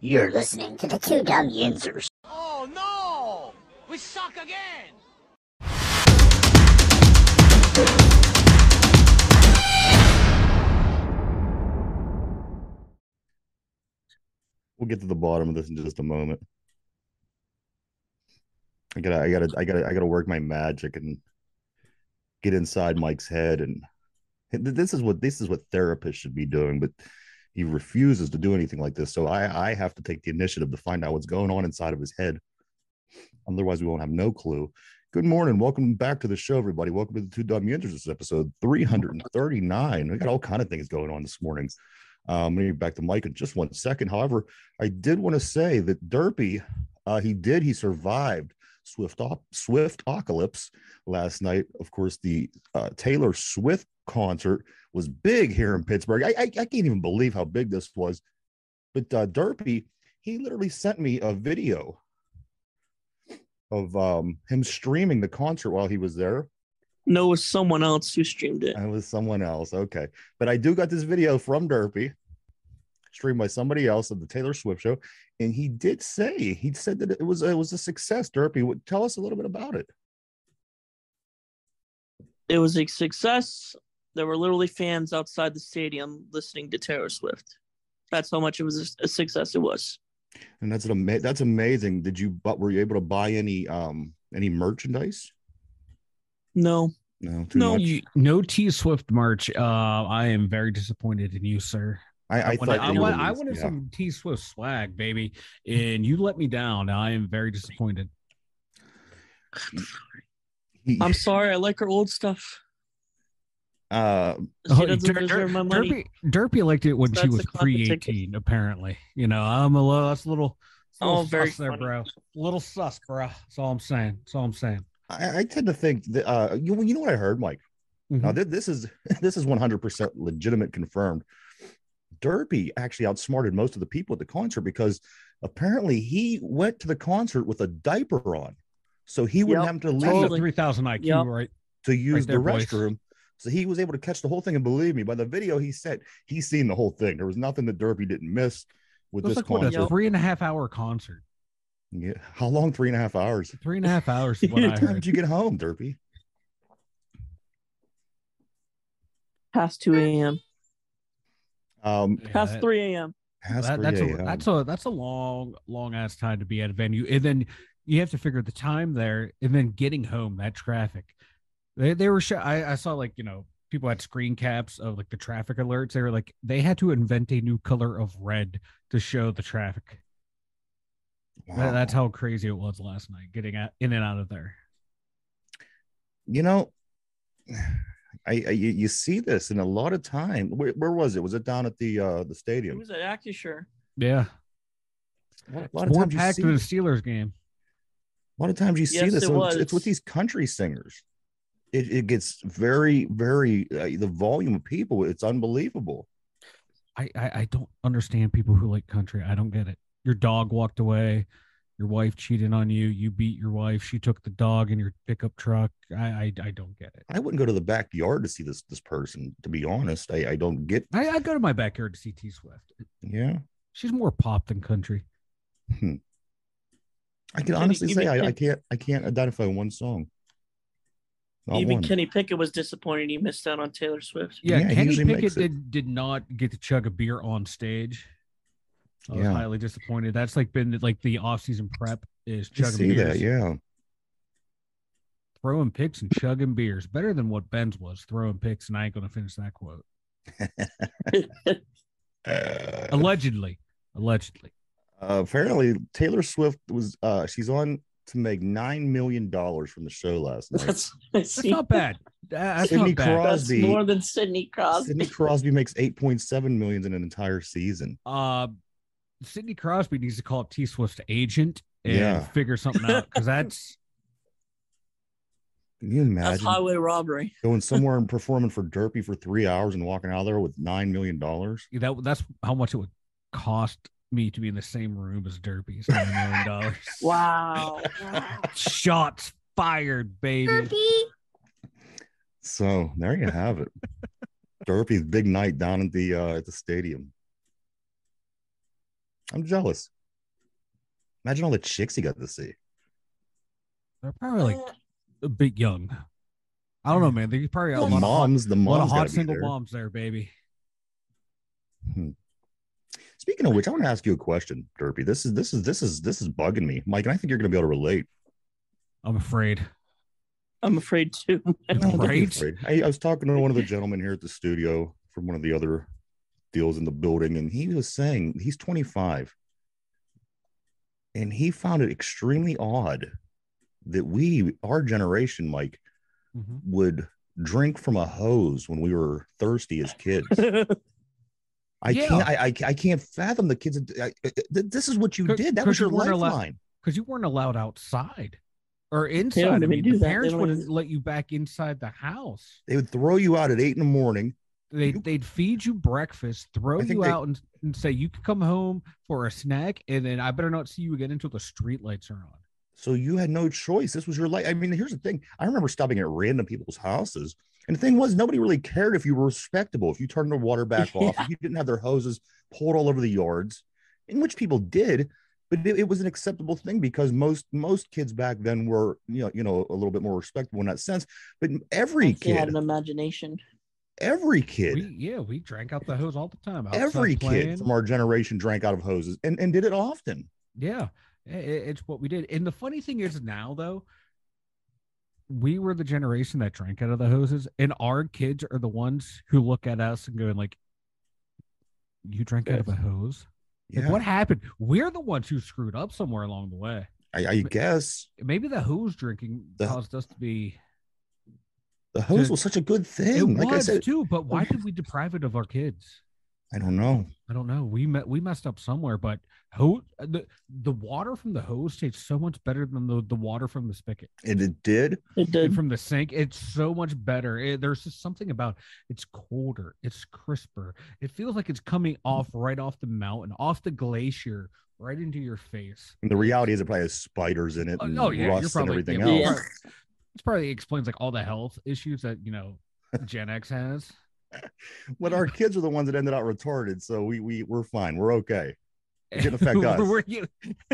You're listening to the Two Dumb Yinzers. Oh no! We suck again! We'll get to the bottom of this in just a moment. I gotta, I gotta, I gotta, I gotta work my magic and get inside Mike's head. And this is what this is what therapists should be doing, but he refuses to do anything like this. So I, I have to take the initiative to find out what's going on inside of his head. Otherwise, we won't have no clue. Good morning. Welcome back to the show, everybody. Welcome to the Two Dumb Yinzers. This is episode 339. We got all kind of things going on this morning. Um, I'm to get back to Mike in just one second. However, I did want to say that Derpy, uh, he did, he survived Swift op- Swift Apocalypse last night. Of course, the uh, Taylor Swift concert was big here in Pittsburgh. I, I, I can't even believe how big this was. But uh, Derpy, he literally sent me a video of um, him streaming the concert while he was there. No, it was someone else who streamed it. It was someone else. Okay. But I do got this video from Derpy, streamed by somebody else of the Taylor Swift show. And he did say, he said that it was it was a success. Derpy, what, tell us a little bit about it. It was a success. There were literally fans outside the stadium listening to Taylor Swift. That's how much it was a success it was. And that's an ama- that's amazing. Did you but were you able to buy any um any merchandise? No, No, No. You- no T Swift merch. Uh, I am very disappointed in you, sir. I, I, wanted, thought I, you wanted, I wanted yeah. some T Swift swag, baby, and you let me down. I am very disappointed. I'm sorry. I like her old stuff. uh She Oh, doesn't Der- deserve my Der- money. Derpy, Derpy liked it when she was a pre 18, apparently. You know, I'm a little, that's a little, it's a Oh, little very sus there, funny. bro. Little sus, bro. That's all I'm saying. That's all I'm saying. I, I tend to think that uh you, you know what I heard, Mike? Now Mhm. thi- this is this is 100% legitimate confirmed. Derpy actually outsmarted most of the people at the concert because apparently he went to the concert with a diaper on. So he wouldn't have to leave That's a Totally. 3000 IQ, Yep. right? to use the there, boys. restroom. So he was able to catch the whole thing. And believe me, by the video he said, he's seen the whole thing. There was nothing that Derpy didn't miss with It this like what, a concert. three and a half hour concert. Yeah. How long? Three and a half hours. Three and a half hours is what I time heard. did you get home, Derpy? Past 2 a.m. Um, Yeah, Past that- 3 a.m. past that, that's 3 a a.m.. that's a that's a long long ass time to be at a venue. And then you have to figure the time there and then getting home that traffic. They, they were sh- I, I saw like you know people had screen caps of like the traffic alerts. They were like they had to invent a new color of red to show the traffic. That- that's how crazy it was last night getting at, in and out of there. You know I, I you, you see this in a lot of time where, where was it was it down at the uh the It stadium was at Acrisure. yeah a lot, a lot of more times you packed see, than the a steelers game A lot of times you see this it so it's, it's with these country singers it, it gets very very uh, the volume of people it's unbelievable I, I I don't understand people who like country. I don't get it. Your dog walked away. Your wife cheated on you. You beat your wife. She took the dog in your pickup truck. I I, I don't get it. i wouldn't go to the backyard to see this this person to be honest i, I don't get I, I go to my backyard to see T Swift. yeah She's more pop than country. hmm. i can Kenny- honestly say even I, I can't i can't identify one song Not Even one. Kenny Pickett was disappointed he missed out on Taylor Swift. Yeah, Yeah, Kenny Pickett did did not get to chug a beer on stage. I was Yeah. highly disappointed. That's like been like the off season prep is chugging see beers, that yeah throwing picks and chugging beers. Better than what Ben's was throwing picks, and I ain't gonna finish that quote. Uh, Allegedly, allegedly. uh, apparently Taylor Swift was uh she's on to make nine million dollars from the show last night. That's, That's not bad. That's Sidney not bad. That's Crosby. more than Sidney Crosby. Sidney Crosby makes eight point seven millions in an entire season. Uh, Sidney Crosby needs to call up T Swift's agent and Yeah. figure something out because that's Can you imagine? That's highway robbery. going somewhere and performing for Derpy for three hours and walking out of there with nine million dollars? that that's how much it would cost me to be in the same room as Derpy. It's nine million dollars. Wow. Shots fired, baby. Derpy. So there you have it. Derpy's big night down at the uh, at the stadium. I'm jealous. Imagine all the chicks he got to see. They're probably like uh, a bit young. I don't know, man. They probably got The a lot of hot, moms, the a lot of hot single there. moms there, baby. Hmm. Speaking of which, I want to ask you a question, Derpy. This is this is this is this is bugging me, Mike, and I think you're going to be able to relate. I'm afraid. I'm afraid too. No, don't Right? afraid. I, I was talking to one of the gentlemen here at the studio from one of the other deals in the building, and he was saying he's 25, and he found it extremely odd that we, our generation, Mike, Mhm. would drink from a hose when we were thirsty as kids. I Yeah. can't. I, I I can't fathom the kids. I, I- this is what you did. That was your you weren't lifeline. because you weren't allowed outside or inside. don't I mean, do the parents don't wouldn't let you back inside the house. They would throw you out at eight in the morning. They You- they'd feed you breakfast, throw you they- out, and, and say you can come home for a snack, and then I better not see you again until the street lights are on. So you had no choice. This was your life. I mean, here's the thing. I remember stopping at random people's houses. And the thing was, nobody really cared if you were respectable, if you turned the water back off, Yeah. if you didn't have their hoses pulled all over the yards, in which people did. But it, it was an acceptable thing because most most kids back then were, you know, you know, a little bit more respectable in that sense. But every kid had an imagination. Every kid, We, yeah, we drank out the hose all the time. every playing. kid from our generation drank out of hoses and, and did it often. Yeah, it's what we did. And the funny thing is now, though, we were the generation that drank out of the hoses, and our kids are the ones who look at us and going like, "You drank out of a hose? Like, Yeah, what happened? We're the ones who screwed up somewhere along the way. I, I guess Maybe the hose drinking The- caused us to be. The hose Dude, was such a good It thing. Like I was said, too, but why did we deprive it of our kids? I don't know. I don't know. We met we messed up somewhere, but hose the, the water from the hose tastes so much better than the, the water from the spigot. And it did. It and did. from the sink. It's so much better. It- there's just something about it's colder, it's crisper. It feels like it's coming off right off the mountain, off the glacier, right into your face. And the reality is, it probably has spiders in it Oh, and oh, yeah, you're rust and everything yeah, else. Yeah. It's probably explains like all the health issues that you know Gen X has. But our kids are the ones that ended out retarded, so we we we're fine. We're okay. It didn't affect us. We're- you-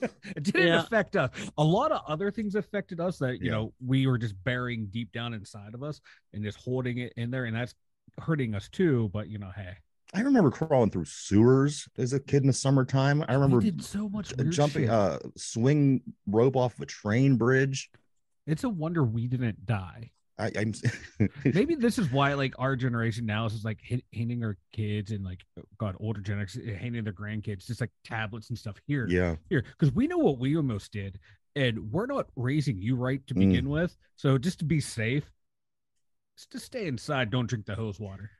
it didn't Yeah. affect us. A lot of other things affected us that you Yeah. know we were just burying deep down inside of us and just holding it in there, and that's hurting us too. But you know, hey, I remember crawling through sewers as a kid in the summertime. I remember did so much jumping shit. uh swing rope off of a train bridge. It's a wonder we didn't die. I, I'm Maybe this is why like our generation now is like hit, handing our kids and like God older Gen X eh, handing their grandkids just like tablets and stuff here. yeah. here because we know what we almost did and we're not raising you right to Mm. begin with so just to be safe just to stay inside don't drink the hose water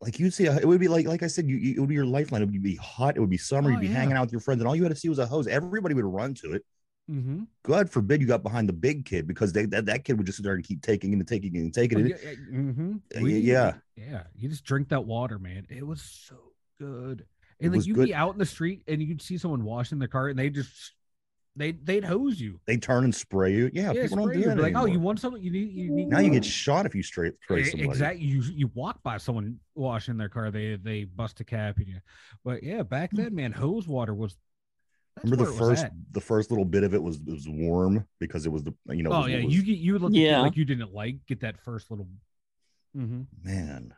Like you'd see, it would be like like I said, you, you- it would be your lifeline. It would be hot. It would be summer. Oh, You'd be yeah. hanging out with your friends, and all you had to see was a hose. Everybody would run to it. Mm-hmm. God forbid you got behind the big kid because they that, that kid would just sit there and keep taking and taking and taking it. mm-hmm. Uh, yeah. yeah you just drink that water man it was so good and It like you'd good. be out in the street and you'd see someone washing their car and they just they they'd hose you They turn and spray you. Yeah, people don't do that like oh you want something you need you need now you get shot if you straight spray somebody. Exactly. You you walk by someone washing their car, they they bust a cap in you. But yeah, back then, man, hose water was. That's Remember the where it was first at. the first little bit of it was it was warm because it was the you know it Oh was- yeah, it was- you get you look yeah. Yeah. like you didn't like get that first little. hmm man.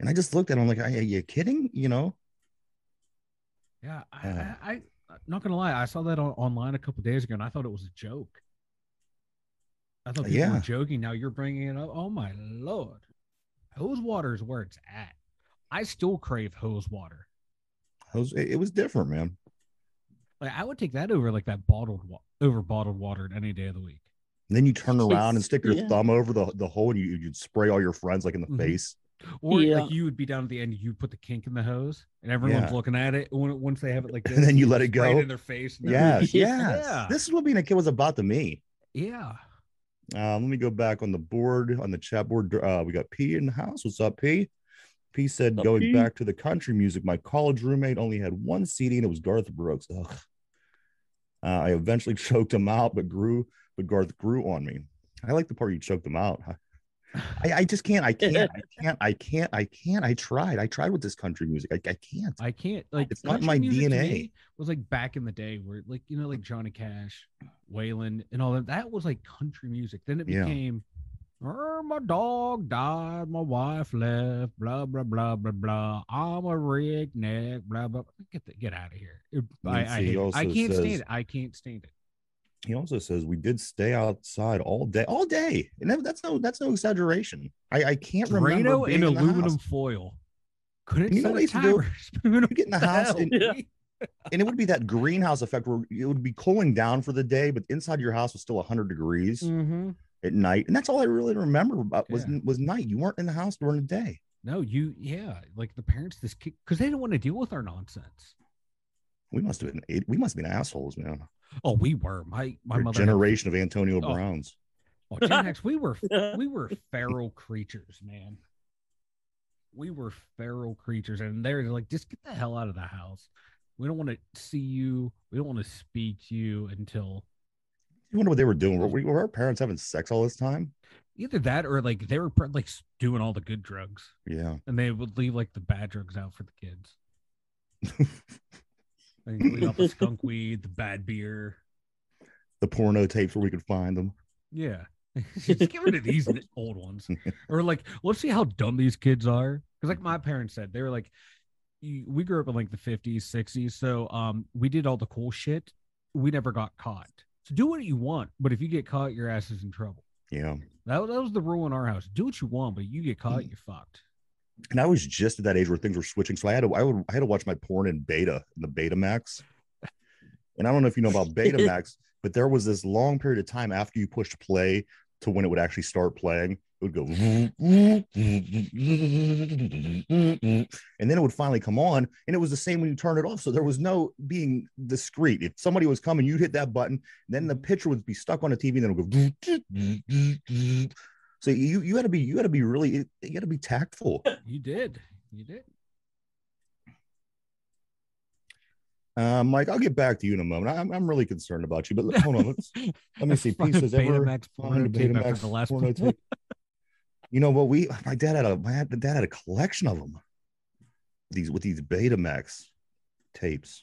And I just looked at him like, are you kidding? You know, Yeah, I, Yeah. I, I I'm not gonna lie, I saw that on, online a couple days ago, and I thought it was a joke. I thought people Yeah. were joking. Now you're bringing it up. Oh my lord, hose water is where it's at. I still crave hose water. Hose, it, it was different, man. Like I would take that over like that bottled wa- over bottled water any day of the week. And then you turn around and stick your Yeah. thumb over the, the hole and you, you'd spray all your friends like in the Mhm. face. Or Yeah. like you would be down at the end, you put the kink in the hose, and everyone's Yeah. looking at it. When, once they have it like this, And then you let it spray go. in their face. and Yes, yes. Yeah. This is what being a kid was about to me. yeah. Um, let me go back on the board on the chat board. Uh, we got P in the house. What's up, P? P said, Up, going P? back to the country music, my college roommate only had one CD and it was Garth Brooks. Ugh. Uh, I eventually choked him out, but grew, but Garth grew on me. I like the part you choked him out. I, I just can't. I can't. I can't. I can't. I can't. I tried. I tried with this country music. I, I can't. I can't like It's not my DNA. Was like back in the day where like you know like Johnny Cash, Waylon, and all that. That was like country music. Then it Yeah. became, "Er, my dog died, my wife left, blah blah blah blah blah. I'm a redneck, blah blah. Get the, get out of here. It- I I, hate. I can't says- stand it. I can't stand it. He also says we did stay outside all day, all day, and that- that's no that's no exaggeration. I, I can't remember Drano being and in aluminum foil. Couldn't You know what do? You get in the house and, Yeah. and it would be that greenhouse effect where it would be cooling down for the day, but inside your house was still 100 degrees Mhm. At night, and that's all I really remember about was Yeah. was night. You weren't in the house during the day. No, you yeah, like the parents just because they didn't want to deal with our nonsense. We must have been we must have been assholes, man. Oh, we were. My my We're a mother had- generation of Antonio Oh. Browns. Oh, Gen X, we were we were feral creatures, man. We were feral creatures, and they're like, just get the hell out of the house. We don't want to see you. We don't want to speak to you until You wonder what they were doing. Were, were our parents having sex all this time? either that or like they were like doing all the good drugs, Yeah. and they would leave like the bad drugs out for the kids. They leave out the skunk weed, the bad beer. The porno tapes where we could find them. Yeah. Just get rid of these old ones. Or like, let's see how dumb these kids are. Because like my parents said, they were like, we grew up in like the 50s, 60s. So um we did all the cool shit. We never got caught. So do what you want, but if you get caught, your ass is in trouble. Yeah. That, was- that was the rule in our house. Do what you want, but you get caught, mm. you're fucked. And I was just at that age where things were switching. So I had to I would I had to watch my porn in beta in the Betamax. And I don't know if you know about Betamax, but there was this long period of time after you pushed play to when it would actually start playing. It would go and then it would finally come on. And it was the same when you turn it off. So there was no being discreet. If somebody was coming, you'd hit that button, then the picture would be stuck on the TV, and then it would go. So you you had to be you had to be really you had to be tactful. You did. You did. Um, Mike, I'll get back to you in a moment. I'm, I'm really concerned about you, but hold on. Let's, let me see. Pieces ever Betamax porno tape after Betamax the last porno tape? You know what? We my dad had a my dad had a collection of them. These with these Betamax tapes.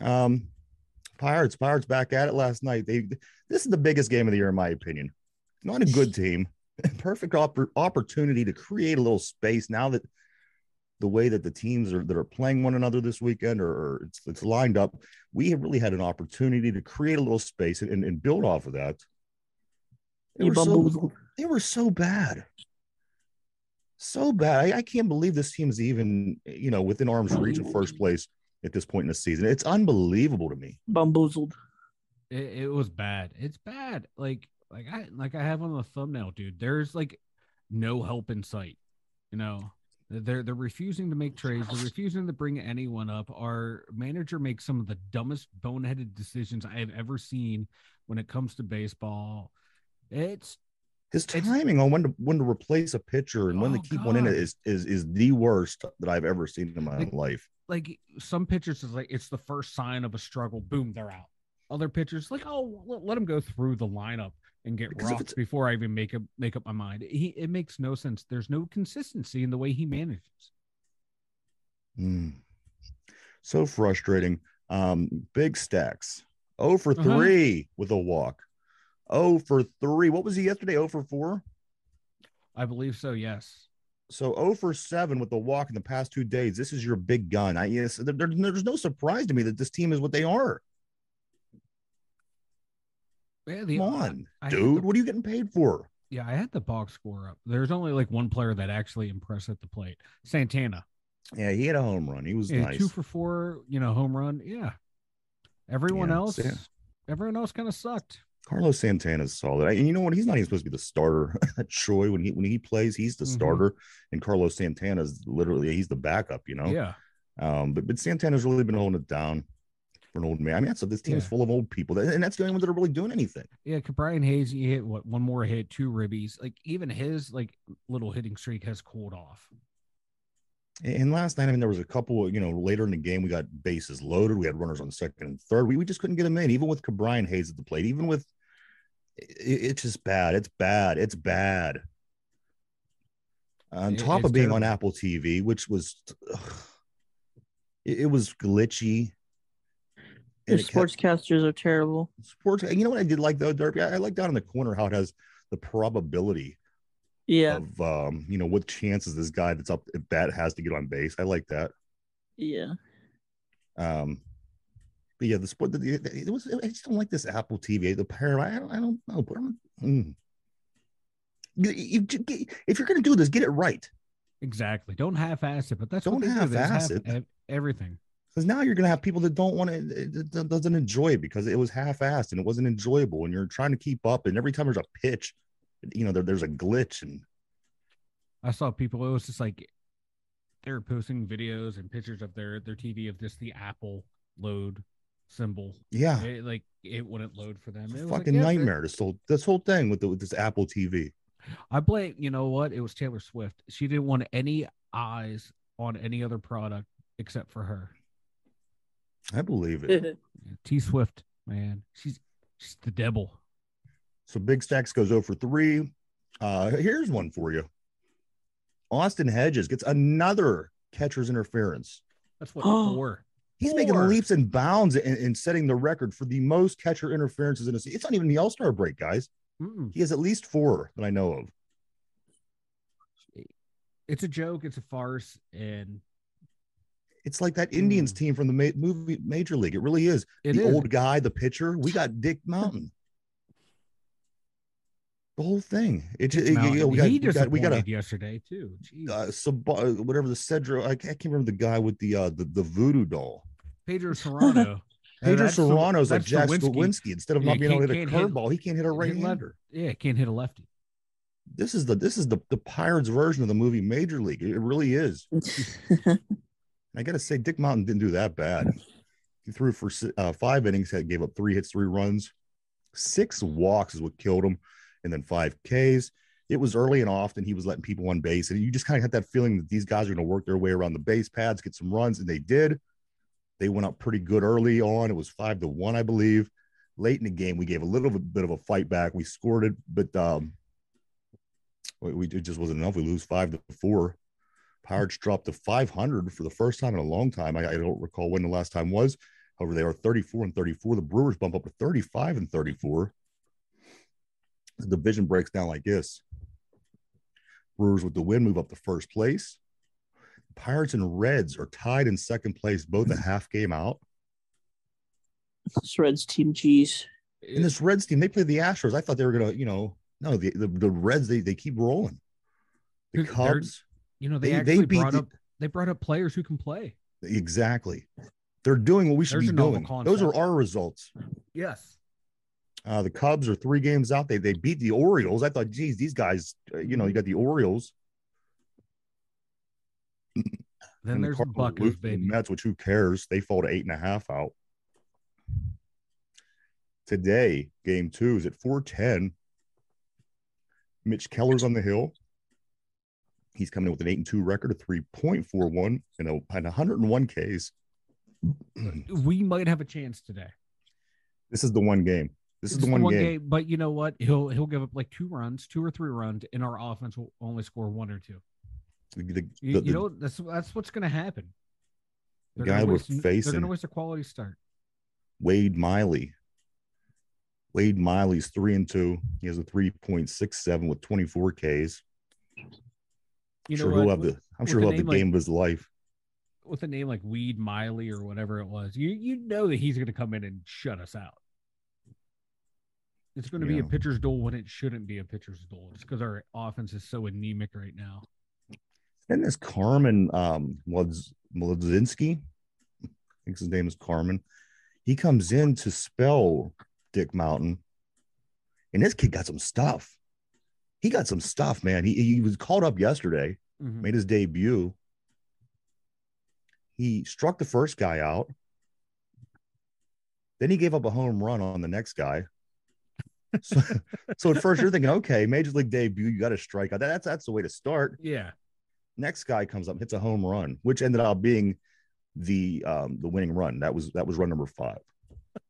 Um, Pirates, Pirates back at it last night. They this is the biggest game of the year, in my opinion. Not a good team. Perfect oppor- opportunity to create a little space now that the way that the teams are that are playing one another this weekend or, or it's it's lined up. We have really had an opportunity to create a little space and, and build off of that. They You were, so, they were so bad. So bad. I, I can't believe this team is even, you know, within arm's reach of first place at this point in the season. It's unbelievable to me. Bamboozled. It, it was bad. It's bad. Like like I like I have on the thumbnail, dude. There's like no help in sight. You know, they're they're refusing to make trades. They're refusing to bring anyone up. Our manager makes some of the dumbest boneheaded decisions I have ever seen when it comes to baseball. It's His timing on when to when to replace a pitcher and when to Oh, keep one in God. it is is is the worst that I've ever seen in my Like- life. like some pitchers is like it's the first sign of a struggle. Boom, they're out. Other pitchers like oh let, let him go through the lineup and get Because rocked before I even make up make up my mind. He it makes no sense. There's no consistency in the way he manages. Mm. So frustrating. Um, big stacks. Oh for Uh-huh. 3 with a walk. Oh for 3. What was he yesterday? Oh for 4? I believe so. Yes. So 0 for 7 with the walk in the past two days. This is your big gun. I yes, there, there- there's no surprise to me that this team is what they are. Yeah. The, Come on, I had dude. the- What are you getting paid for? yeah, I had the box score up. There's only like one player that actually impressed at the plate. Santana. Yeah, he had a home run. He was Yeah, nice. two for four. You know, home run. Yeah. Everyone Yeah, else. San- Everyone else kind of sucked. Carlos Santana is solid. I- And you know what? He's not even supposed to be the starter Troy when he when he plays. He's the Mhm. starter, and Carlos Santana's literally he's the backup. You know. Yeah. Um, but but Santana's really been holding it down for an old man. I mean, that's this team is full of old people, and that's the only ones that are really doing anything. Yeah, Brian Hayes, he hit what one more hit, two ribbies. Like even his like little hitting streak has cooled off. And last night, I mean, there was a couple, you know, later in the game, we got bases loaded. We had runners on second and third. We, we just couldn't get them in, even with Brian Hayes at the plate, even with it, it's just bad. It's bad. It's bad. On top it's of being on. Apple TV, which was ugh, it, it was glitchy. The And it sportscasters are terrible. sports. You know what I did like though, Derby? I, I like down in the corner how it has the probability Yeah, of um, you know, what chances this guy that's up at bat has to get on base. I like that. yeah. Um, but yeah, the sport. The, the- it was. I just don't like this Apple TV. The pair. I don't. I don't know. Put 'em- mm. You- you- you- if you're going to do this, get it right. Exactly. Don't half-ass it, but that's Don't what they do. They just half-ass half- it. ev- everything. Because now you're going to have people that don't want to, that doesn't enjoy it because it was half-assed and it wasn't enjoyable, and you're trying to keep up. And every time there's a pitch, you know, there, there's a glitch, and I saw people. It was just like they're posting videos and pictures of their their TV of just the Apple load symbol. yeah, It, like it wouldn't load for them. It was like, fucking yeah, it- nightmare. This whole this whole thing with the, with this Apple TV. I blame. You know what? It was Taylor Swift. She didn't want any eyes on any other product except for her. I believe it. T Swift, man, she's she's the devil. So Big Stacks goes over three. Uh, here's one for you. Austin Hedges gets another catcher's interference. That's what four. He's making leaps and bounds in, in setting the record for the most catcher interferences in a season. It's not even the All Star break, guys. Mm-mm. He has at least four that I know of. It's a joke. It's a farce, and It's like that Indians Mm. team from the ma- movie Major League. It really is. it the is. old guy, the pitcher. We got Dick Mountain. The whole thing. It, Dick just you know, we got, he we got, we got a yesterday too. Jeez. uh, Sab- uh, whatever the Cedro. I can't, I can't remember the guy with the uh the, the voodoo doll. Pedro Cerrano. Pedro that's the- Cerrano's like that's Jack Suwinski. Suwinski. Instead of Yeah, not being able to can't- hit a curveball, he can't hit a right left- hander. Yeah, he can't hit a lefty. This is the this is the the Pirates version of the movie Major League. It really is. I got to say, Dick Mountain didn't do that bad. He threw for uh, five innings, had gave up three hits, three runs, six walks is what killed him, and then five Ks. It was early and often he was letting people on base, and you just kind of had that feeling that these guys are going to work their way around the base pads, get some runs, and they did. They went up pretty good early on. It was five to one, I believe. Late in the game, we gave a little bit of a fight back. We scored it, but um, we, we- it just wasn't enough. We lose five to four. Pirates dropped to 500 for the first time in a long time. I, I don't recall when the last time was. However, they are 34 and 34. The Brewers bump up to 35 and 34. The division breaks down like this Brewers with the win move up to first place. Pirates and Reds are tied in second place, both a half game out. This Reds team, geez. And this Reds team, they play the Astros. I thought they were gonna, you know, no, the the, the Reds they they keep rolling. The They're- Cubs, You know, they, they, actually they beat brought the- up they brought up players who can play. exactly. They're doing what we should There's be doing. Those are our results. Yes. Uh, the Cubs are three games out. They they beat the Orioles. I thought, geez, these guys, uh, you know, you got the Orioles. Then there's the Cardinals Buckos, lose the baby. Mets, which who cares? They fall to eight and a half out. Today, game two is at 410. Mitch Keller's on the hill. He's coming in with an eight and two record, a 3.41 and a and 101 Ks. We might have a chance today. This is the one game. This is the one, game. but you know what? He'll he'll give up like two runs, two or three runs, and our offense will only score one or two. The, the- You, the- you know that's that's what's going to happen. The They're gonna guy we're waste- They're facing- going to waste a quality start. Wade Miley. Wade Miley's three and two. He has a 3.67 with 24 Ks. You sure know he'll have With- the I'm sure he'll have the name like- game of his life. with a name like Weed Miley or whatever it was, you you know that he's going to come in and shut us out. It's going to be a pitcher's duel when it shouldn't be a pitcher's duel. It's because our offense is so anemic right now. And this Carmen um Mlodz- I think his name is Carmen. He comes in to spell Dick Mountain, and this kid got some stuff. He got some stuff, man. He he was called up yesterday, Mhm. made his debut. He struck the first guy out. Then he gave up a home run on the next guy. So, so at first you're thinking, okay, major league debut, you got to strike out. That- That's that's the way to start. Yeah. Next guy comes up, hits a home run, which ended up being the um the winning run. That was that was run number five.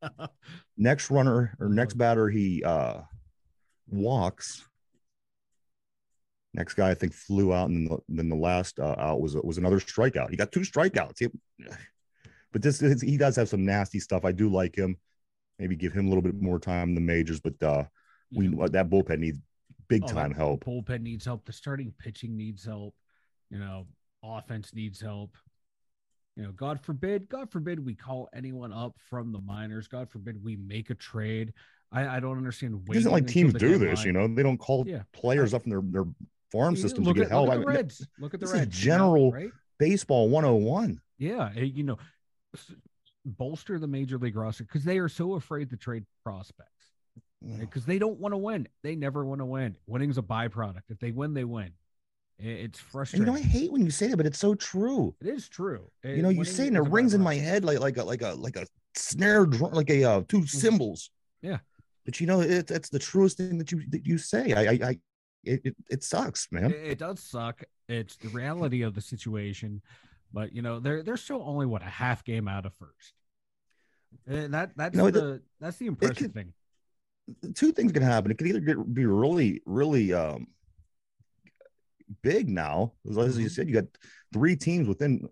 Next runner or next batter, he uh walks. Next guy, I think, flew out, and then the, then the last uh, out was was another strikeout. He got two strikeouts. He- but this he does have some nasty stuff. I do like him. Maybe give him a little bit more time in the majors, but uh, we that bullpen needs big oh, time help. Bullpen needs help. The starting pitching needs help. You know, offense needs help. You know, God forbid, God forbid we call anyone up from the minors. God forbid we make a trade. I, I don't understand. It isn't like teams do this, you know. They don't call Yeah. players up from their their farm You systems to get at, help. Look at the mean, Reds. Look at the this is Reds. know, general- right? baseball 101. Yeah, you know, bolster the major league roster because they are so afraid to trade prospects because they don't want to win. They never want to win. Winning's a byproduct. If they win, they win. It's And you know, I hate when you say that, but it's so true. it is true. Eh, you know, you say it and it rings in my head like like a like a like a snare drum, like a uh, two cymbals. Yeah. But you know, it, it's the truest thing that you that you say. I I, I it, it it sucks, man. It, it does suck. It's the reality of the situation, but you know they're they're still only what a half game out of first. And that that's No, it- the that's the impressive could- thing. Two things can happen. It could either get be really really um big now, as you Mhm. said, you got three teams within.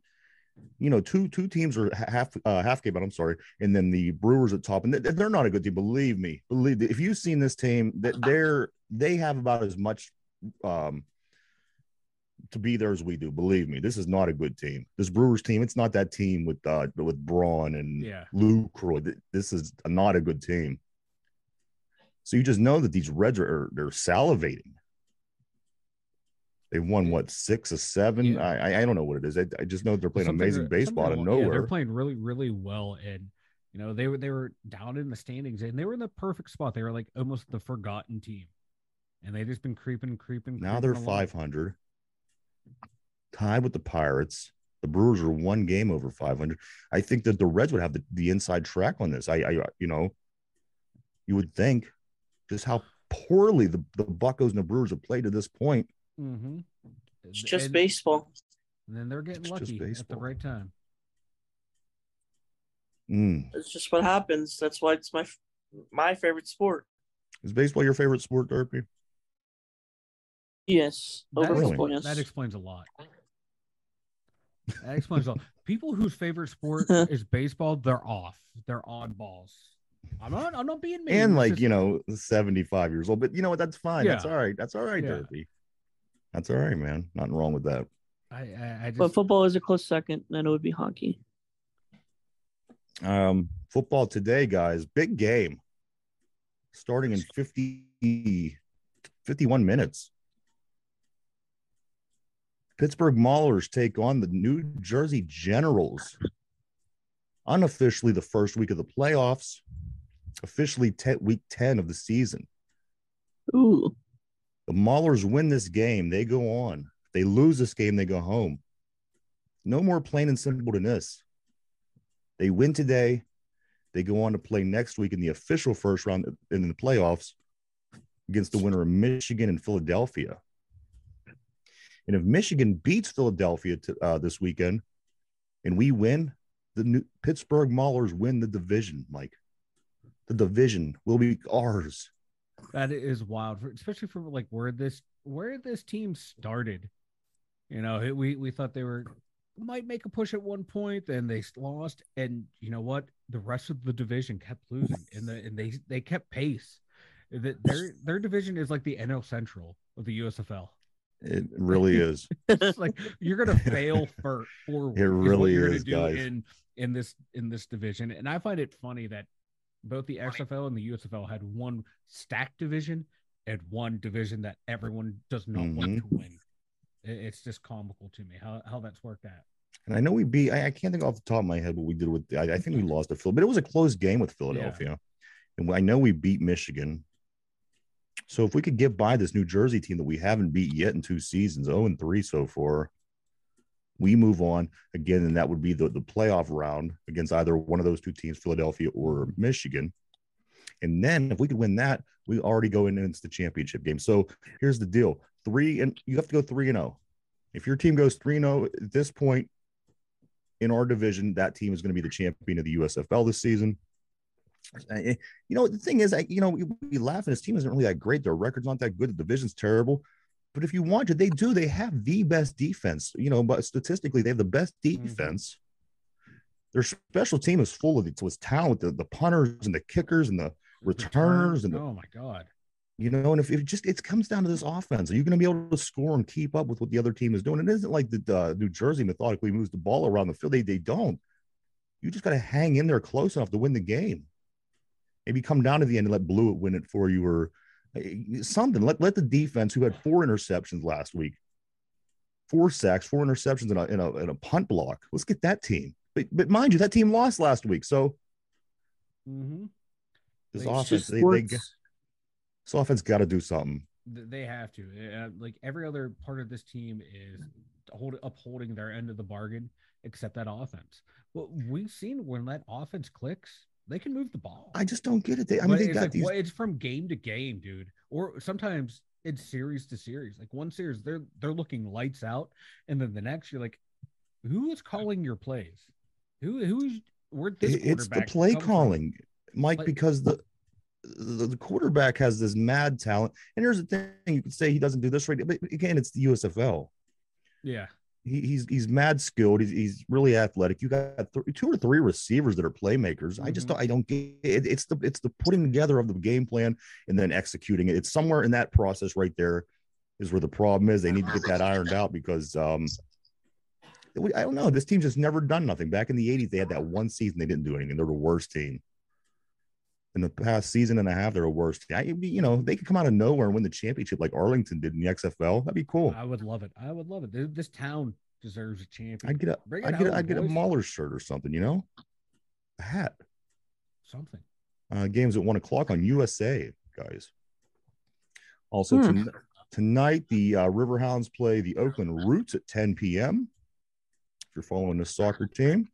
You know, two two teams are half uh, half game, but I'm sorry, and then the Brewers at top, and they- they're not a good team. Believe me, believe if you've seen this team, that they're they have about as much um to be there as we do. Believe me, this is not a good team. This Brewers team, it's not that team with uh with Braun and Yeah. Lucroy. Th- This is not a good team. So you just know that these Reds are, they're salivating. They've won what six or seven? Yeah. I I- don't know what it is. I, I just know they're playing Something amazing baseball out of something- yeah, nowhere. they're playing really, really well, and you know they were they were down in the standings, and they were in the perfect spot. They were like almost the forgotten team, and they just been creeping, creeping. now they're 500, tied with the Pirates. The Brewers are one game over 500. I think that the Reds would have the, the inside track on this. I, I, you know, you would think just how poorly the, the Buckos and the Brewers have played to this point. Mm-hmm. It's just and, baseball. and then they're getting It's just lucky at the right time. Mm. It's just what happens. That's why it's my my favorite sport. Is baseball your favorite sport, Derpy? Yes, That, over Really? Yes. that explains a lot. That explains a lot. People whose favorite sport is baseball, they're off. They're oddballs. I'm not. I'm not being mean. And like, just- you know, 75 years old. But you know what? That's fine. That's all right. That's all right, Yeah. Derpy. That's all right, man. Nothing wrong with that. I, I, I just. but football is a close second. Then it would be hockey. Um, football today, guys. Big game. Starting in 50, 51 minutes. Pittsburgh Maulers take on the New Jersey Generals. Unofficially, the first week of the playoffs. Officially, te- week 10 of the season. Ooh, The Maulers win this game, they go on. If they lose this game, they go home. No more plain and simple than this. They win today. They go on to play next week in the official first round in the playoffs against the winner of Michigan and Philadelphia. And if Michigan beats Philadelphia to, uh, this weekend and we win, the new Pittsburgh Maulers win the division, Mike. The division will be ours. That is wild, for- especially for like where this where this team started. You know, we we thought they were might make a push at one point, then they lost, and you know what? The rest of the division kept losing, and the and they they kept pace. That their their division is like the NL Central of the USFL. It really is. It's like you're gonna fail for forward. It is what really you're gonna is, do guys. in in this in this division. And I find it funny that both the XFL and the USFL had one stacked division and one division that everyone does not want Mhm. to win. It's just comical to me how, how that's worked out. And I know we beat, I, I can't think off the top of my head what we did with, I, I think we lost to Phil, but it was a close game with Philadelphia. And I know we beat Michigan. So if we could get by this New Jersey team that we haven't beat yet in two seasons, 0 and 3 so far, we move on again. And that would be the, the playoff round against either one of those two teams, Philadelphia or mm-hmm. Michigan. And then if we could win that, we already go in into the championship game. So here's the deal three, and you have to go 3 and 0. If your team goes 3 and 0 at this point in our division, that team is going to be the champion of the USFL this season. You know, the thing is, I, you know, we, we laugh and his team isn't really that great. Their record's not that good. The division's terrible. But if you want to, they do. They have the best defense. You know, but statistically, they have the best Mhm. defense. Their special team is full of it. So it's talent, the, the punters and the kickers and the returners and the, oh my god, you know, and if it just it comes down to this offense, are you going to be able to score and keep up with what the other team is doing? It isn't like the uh, New Jersey methodically moves the ball around the field. They they don't. You just got to hang in there close enough to win the game. Maybe come down to the end and let Blewett win it for you, or uh, something. Let let the defense, who had four interceptions last week, four sacks, four interceptions in a in a, a punt block. Let's get that team. But but mind you, that team lost last week. So mm-hmm. this They- offense, they, they this offense got to do something. they have to. Uh, like every other part of this team is hold, upholding their end of the bargain, except that offense. Well, we've seen when that offense clicks, they can move the ball. I just don't get it. They, I But mean, they it's got like, these. what- it's from game to game, dude. Or sometimes it's series to series. Like one series, they're they're looking lights out, and then the next, you're like, who is calling your plays? Who who's where this It- it's the play come from? calling, Mike, Play- because the, the the quarterback has this mad talent. And here's the thing: you could say he doesn't do this right, but again, it's the USFL. Yeah, He, he's he's mad skilled. He's, he's really athletic. You got th- two or three receivers that are playmakers. I just Mhm. don't, I don't get it. It's the it's the putting together of the game plan and then executing it. It's somewhere in that process right there is where the problem is. They need to get that ironed out because um I don't know. This team's just never done nothing. Back in the 80s, they had that one season they didn't do anything. They're the worst team. In the past season and a half, they're a worst. team. I, you know, they could come out of nowhere and win the championship like Arlington did in the XFL. That'd be cool. I would love it. I would love it. This town deserves a champion. I'd get a, Bring it I'd get, a, home, I'd get a. Mauler shirt or something. You know, a hat. Something. Uh, games at one o'clock on USA, guys. Also Hmm. ton- tonight, the uh, Riverhounds play the Oakland Roots at 10 p.m. If you're following the soccer team.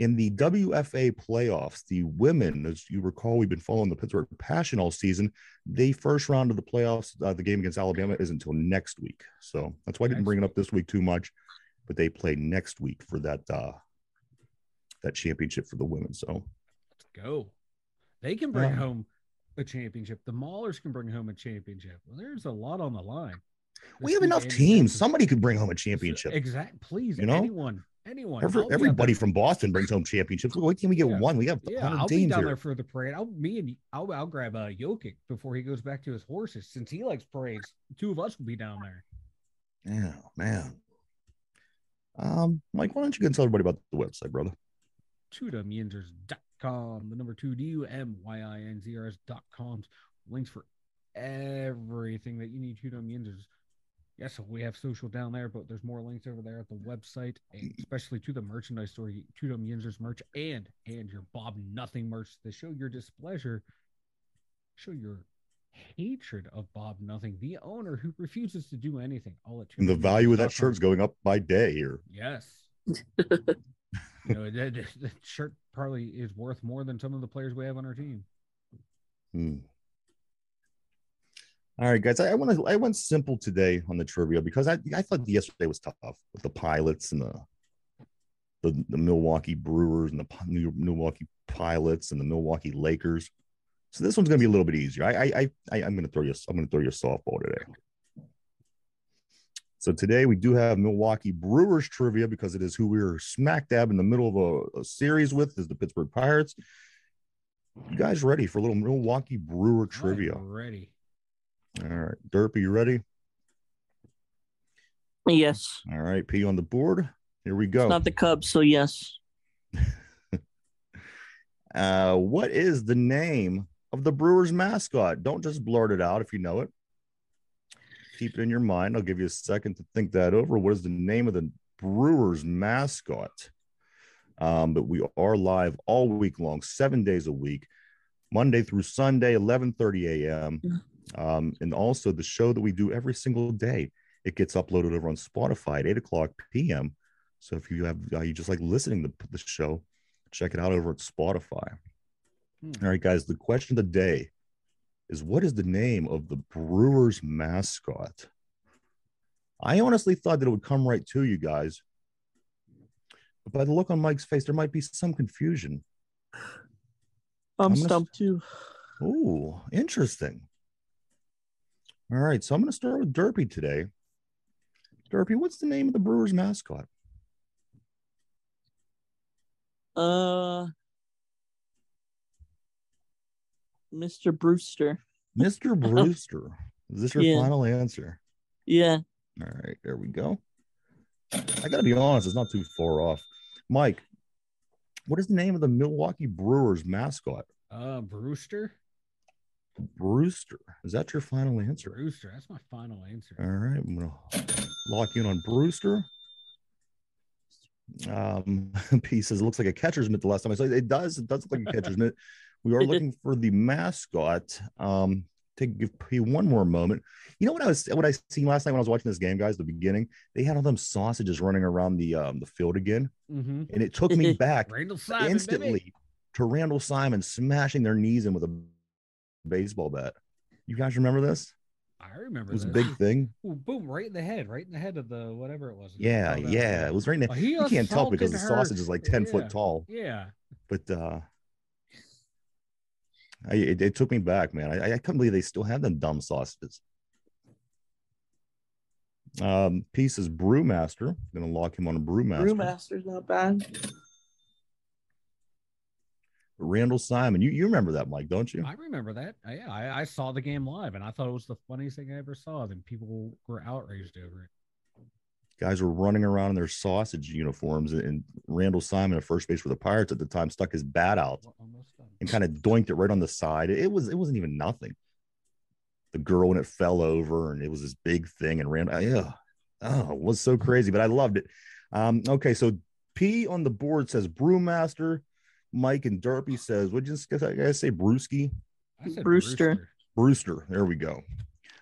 In the WFA playoffs, the women, as you recall, we've been following the Pittsburgh Passion all season. The first round of the playoffs, uh, the game against Alabama, is until next week. So that's why I didn't bring it up this week too much. But they play next week for that uh, that championship for the women. So Let's go. They can bring home a championship. The Maulers can bring home a championship. Well, there's a lot on the line. we have enough teams. Somebody could bring home a championship. Exactly. Please, You know? anyone, anyone. Every, I'll be out everybody from Boston brings home championships. Wait till we get Yeah. one. We have Yeah, I'll be down here. there for the parade. I'll me and I'll I'll grab uh Jokic before he goes back to his horses since he likes parades. The two of us will be down there. Yeah, man. Um, Mike, why don't you go and tell everybody about the website, brother? 2DumYinzers.com, the number two D U M Y I N Z R S dot com. Links for everything that you need. 2 Dum Yinzers. Yes, we have social down there, but there's more links over there at the website, especially to the merchandise store, 2 Dum Yinzers merch, and and your Bob Nothing merch to show your displeasure, show your hatred of Bob Nothing, the owner who refuses to do anything. All at And the value of that 2DumYinzers.com. shirt's going up by day here. Yes. you know, that, that- that shirt probably is worth more than some of the players we have on our team. Hmm. All right, guys. I, I want to. I went simple today on the trivia because I I thought yesterday was tough with the pilots and the the, the Milwaukee Brewers and the New- Milwaukee Pilots and the Milwaukee Lakers. So this one's going to be a little bit easier. I I, I, I'm going to throw you. I'm going to throw you a softball today. So today we do have Milwaukee Brewers trivia because it is who we're smack dab in the middle of a, a series with is the Pittsburgh Pirates. You guys ready for a little Milwaukee Brewer trivia? I'm ready. All right, Derp, are you ready? Yes. All right, P on the board. Here we It's go. not the Cubs, so yes. Uh, what is the name of the Brewers mascot? Don't just blurt it out if you know it. Keep it in your mind. I'll give you a second to think that over. What is the name of the Brewers mascot? Um, but we are live all week long, seven days a week, Monday through Sunday, 11:30 a.m. Um, and also the show that we do every single day. It gets uploaded over on Spotify at 8 o'clock p.m. So if you have uh, you just like listening to the show, check it out over at Spotify. Hmm. All right, guys. The question of the day is what is the name of the Brewers mascot? I honestly thought that it would come right to you guys. But by the look on Mike's face, there might be some confusion. I'm, I'm stumped too. Oh, interesting. All right, so I'm going to start with Derpy today. Derpy, what's the name of the Brewers mascot? Uh, Mr. Brewster. Mr. Brewster. Is this your Yeah. final answer? Yeah. All right, there we go. I got to be honest, it's not too far off. Mike, what is the name of the Milwaukee Brewers mascot? Uh, Brewster. Brewster. Is that your final answer? Brewster. That's my final answer. All right, I'm gonna lock in on Brewster. Um, P says it looks like a catcher's mitt the last time I saw it. It does, it does look like a catcher's mitt. We are looking for the mascot. Um, to give P one more moment. You know what I was what I seen last night when I was watching this game, guys, the beginning, they had all them sausages running around the um the field again, Mm-hmm. and it took me back Simon, instantly baby. to Randall Simon smashing their knees in with a baseball bat. You guys remember this? I remember It was a big thing. Ooh, boom, right in the head, right in the head of the whatever it was. Yeah, Oh, yeah. It was right in Oh, there. he You can't tell because the sausage is like 10 Yeah. foot tall. Yeah. But uh I, it, it took me back, man. I, I couldn't believe they still have them dumb sausages. Um, piece is Brewmaster. Gonna lock him on a Brewmaster. Brewmaster's not bad. Randall Simon. You you remember that, Mike, don't you? I remember that. I, yeah, I, I saw the game live and I thought it was the funniest thing I ever saw. Then people were outraged over it. Guys were running around in their sausage uniforms, and Randall Simon, at first base for the Pirates at the time, stuck his bat out Well, almost done. and kind of doinked it right on the side. It was it wasn't even nothing. The girl when it fell over and it was this big thing and ran. Yeah, oh, it was so crazy, but I loved it. Um, okay, so P on the board says Brewmaster. Mike and Derpy says, what did you guys say? Brewski? I said Brewster. Brewster. There we go.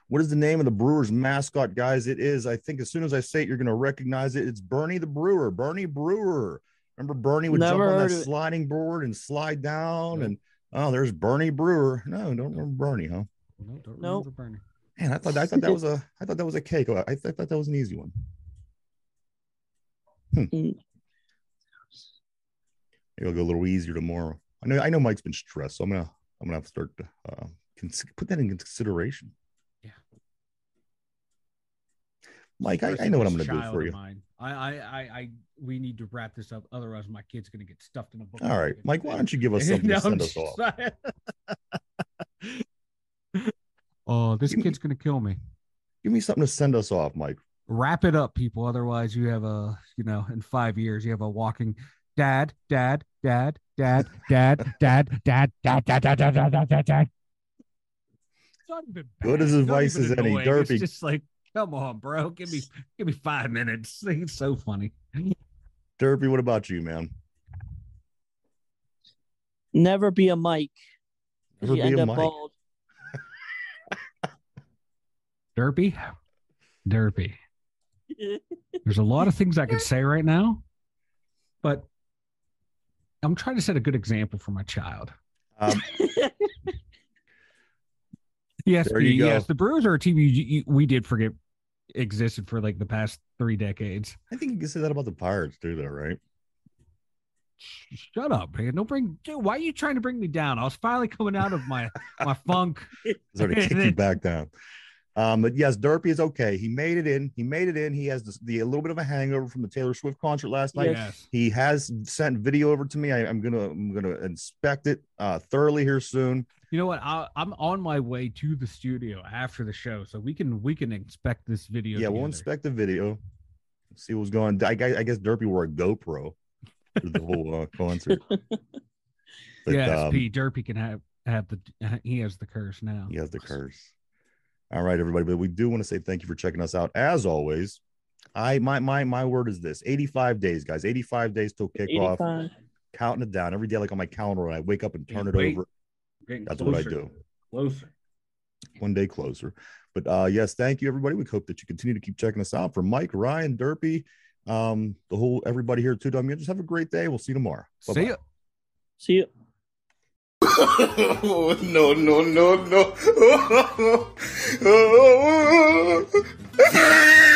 What is the name of the Brewers mascot, guys? It is, I think, as soon as I say it, you're going to recognize it. It's Bernie the Brewer. Bernie Brewer. Remember Bernie would Never jump on that sliding board and slide down, Nope. and oh, there's Bernie Brewer. No, don't remember Bernie, huh? No, don't Nope. remember Bernie. Man, I thought I thought that was a I thought that was a cake. I, I thought that was an easy one. Hmm. Maybe I'll go a little easier tomorrow. I know I know Mike's been stressed, so I'm gonna I'm gonna have to start to uh, cons- put that in consideration. Yeah. Mike, I, I know what I'm gonna do for you. Mine. I, I, I, I, we need to wrap this up. Otherwise, my kid's gonna get stuffed in a book. All right, Mike, why don't you give us something No, to send us off? oh, this Give me- kid's gonna kill me. Give me something to send us off, Mike. Wrap it up, people. Otherwise, you have a, you know, in five years, you have a walking dad, dad, dad, dad, dad, dad, dad, dad, dad, dad, dad, dad, dad, dad, dad. It's not even Good as advice even as any. Derpy. It's just like, come on, bro. Give me, give me five minutes. It's so funny. Derpy, what about you, man? Never be a Mike. Never you be end a up Mike. bald. Derpy, derpy. There's a lot of things I could say right now, but I'm trying to set a good example for my child. Um, Yes, the, yes, the Brewers are a team you, we did forget existed for like the past three decades. I think you can say that about the Pirates too, though, right? Shut up, man! Don't bring. Dude, why are you trying to bring me down? I was finally coming out of my my funk. Sort of kick you back down. Um, but yes, Derpy is okay. He made it in. He made it in. He has this, the a little bit of a hangover from the Taylor Swift concert last night. Yes. He has sent video over to me. I, I'm gonna I'm gonna inspect it uh, thoroughly here soon. You know what? I, I'm on my way to the studio after the show, so we can we can inspect this video. Yeah, we'll inspect the video, see what's going. I, guess- I guess Derpy wore a GoPro for the whole uh, concert. But, yes, um, P. Derpy can have have the he has the curse now. He has the curse. All right, everybody. But we do want to say thank you for checking us out. As always, I my my my word is this: 85 days, guys. 85 days till kickoff. 85. Counting it down every day, like on my calendar. When I wake up and turn Can't it wait. over, Getting that's what I do. Closer. One day closer. But uh yes, thank you, everybody. We hope that you continue to keep checking us out. For Mike, Ryan, Derpy, um, the whole everybody here at 2 Dum Just have a great day. We'll see you tomorrow. See Bye-bye. ya. See you. Oh, no, no, no, no.